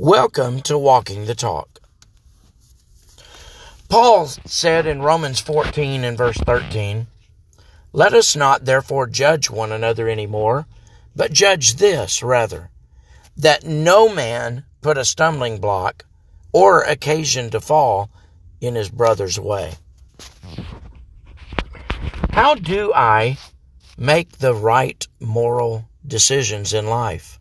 Welcome to Walking the Talk. Paul said in Romans 14 and verse 13, Let us not therefore judge one another any more, but judge this rather, that no man put a stumbling block or occasion to fall in his brother's way. How do I make the right moral decisions in life?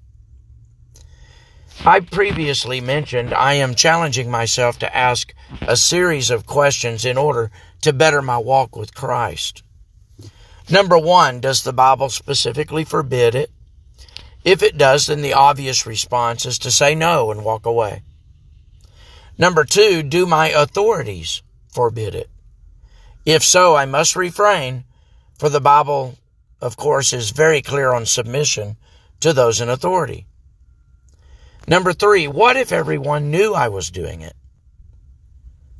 I previously mentioned I am challenging myself to ask a series of questions in order to better my walk with Christ. Number one, does the Bible specifically forbid it? If it does, then the obvious response is to say no and walk away. Number two, do my authorities forbid it? If so, I must refrain, for the Bible, of course, is very clear on submission to those in authority. Number three, what if everyone knew I was doing it?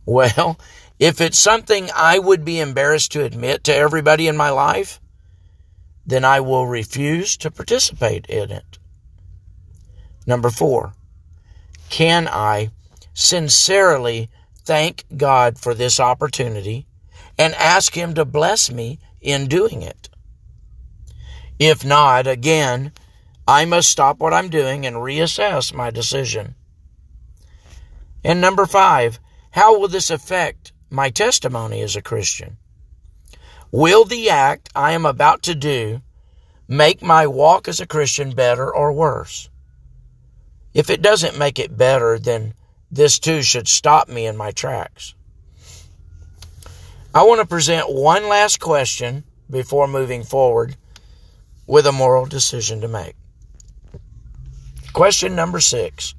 Well, if it's something I would be embarrassed to admit to everybody in my life, then I will refuse to participate in it. Number four, can I sincerely thank God for this opportunity and ask Him to bless me in doing it? If not, again, I must stop what I'm doing and reassess my decision. And number five, how will this affect my testimony as a Christian? Will the act I am about to do make my walk as a Christian better or worse? If it doesn't make it better, then this too should stop me in my tracks. I want to present one last question before moving forward with a moral decision to make. Question number six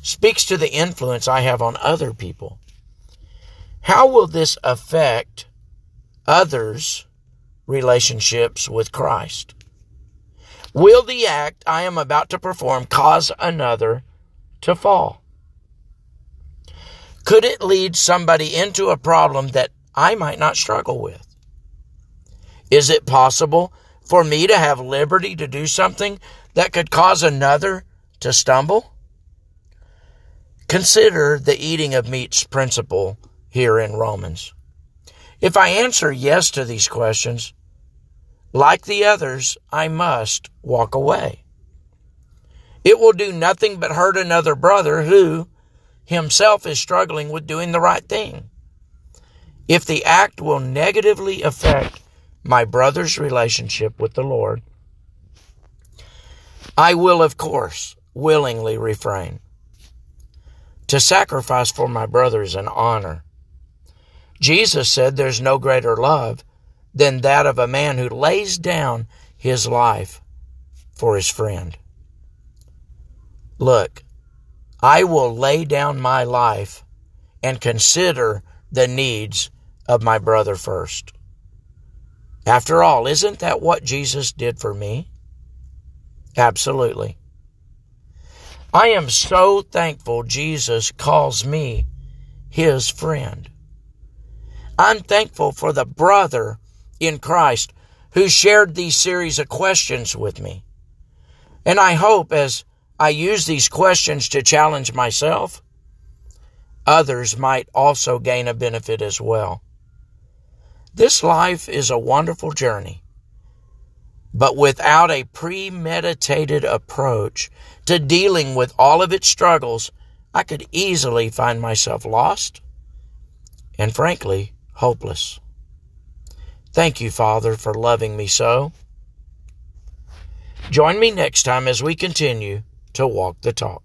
speaks to the influence I have on other people. How will this affect others' relationships with Christ? Will the act I am about to perform cause another to fall? Could it lead somebody into a problem that I might not struggle with? Is it possible for me to have liberty to do something that could cause another to stumble? Consider the eating of meats principle here in Romans. If I answer yes to these questions, like the others, I must walk away. It will do nothing but hurt another brother who himself is struggling with doing the right thing. If the act will negatively affect my brother's relationship with the Lord, I will, of course, willingly refrain. To sacrifice for my brother is an honor. Jesus said there's no greater love than that of a man who lays down his life for his friend. Look, I will lay down my life and consider the needs of my brother first. After all, isn't that what Jesus did for me? Absolutely. I am so thankful Jesus calls me his friend. I'm thankful for the brother in Christ who shared these series of questions with me. And I hope as I use these questions to challenge myself, others might also gain a benefit as well. This life is a wonderful journey. But without a premeditated approach to dealing with all of its struggles, I could easily find myself lost and frankly hopeless. Thank you, Father, for loving me so. Join me next time as we continue to walk the talk.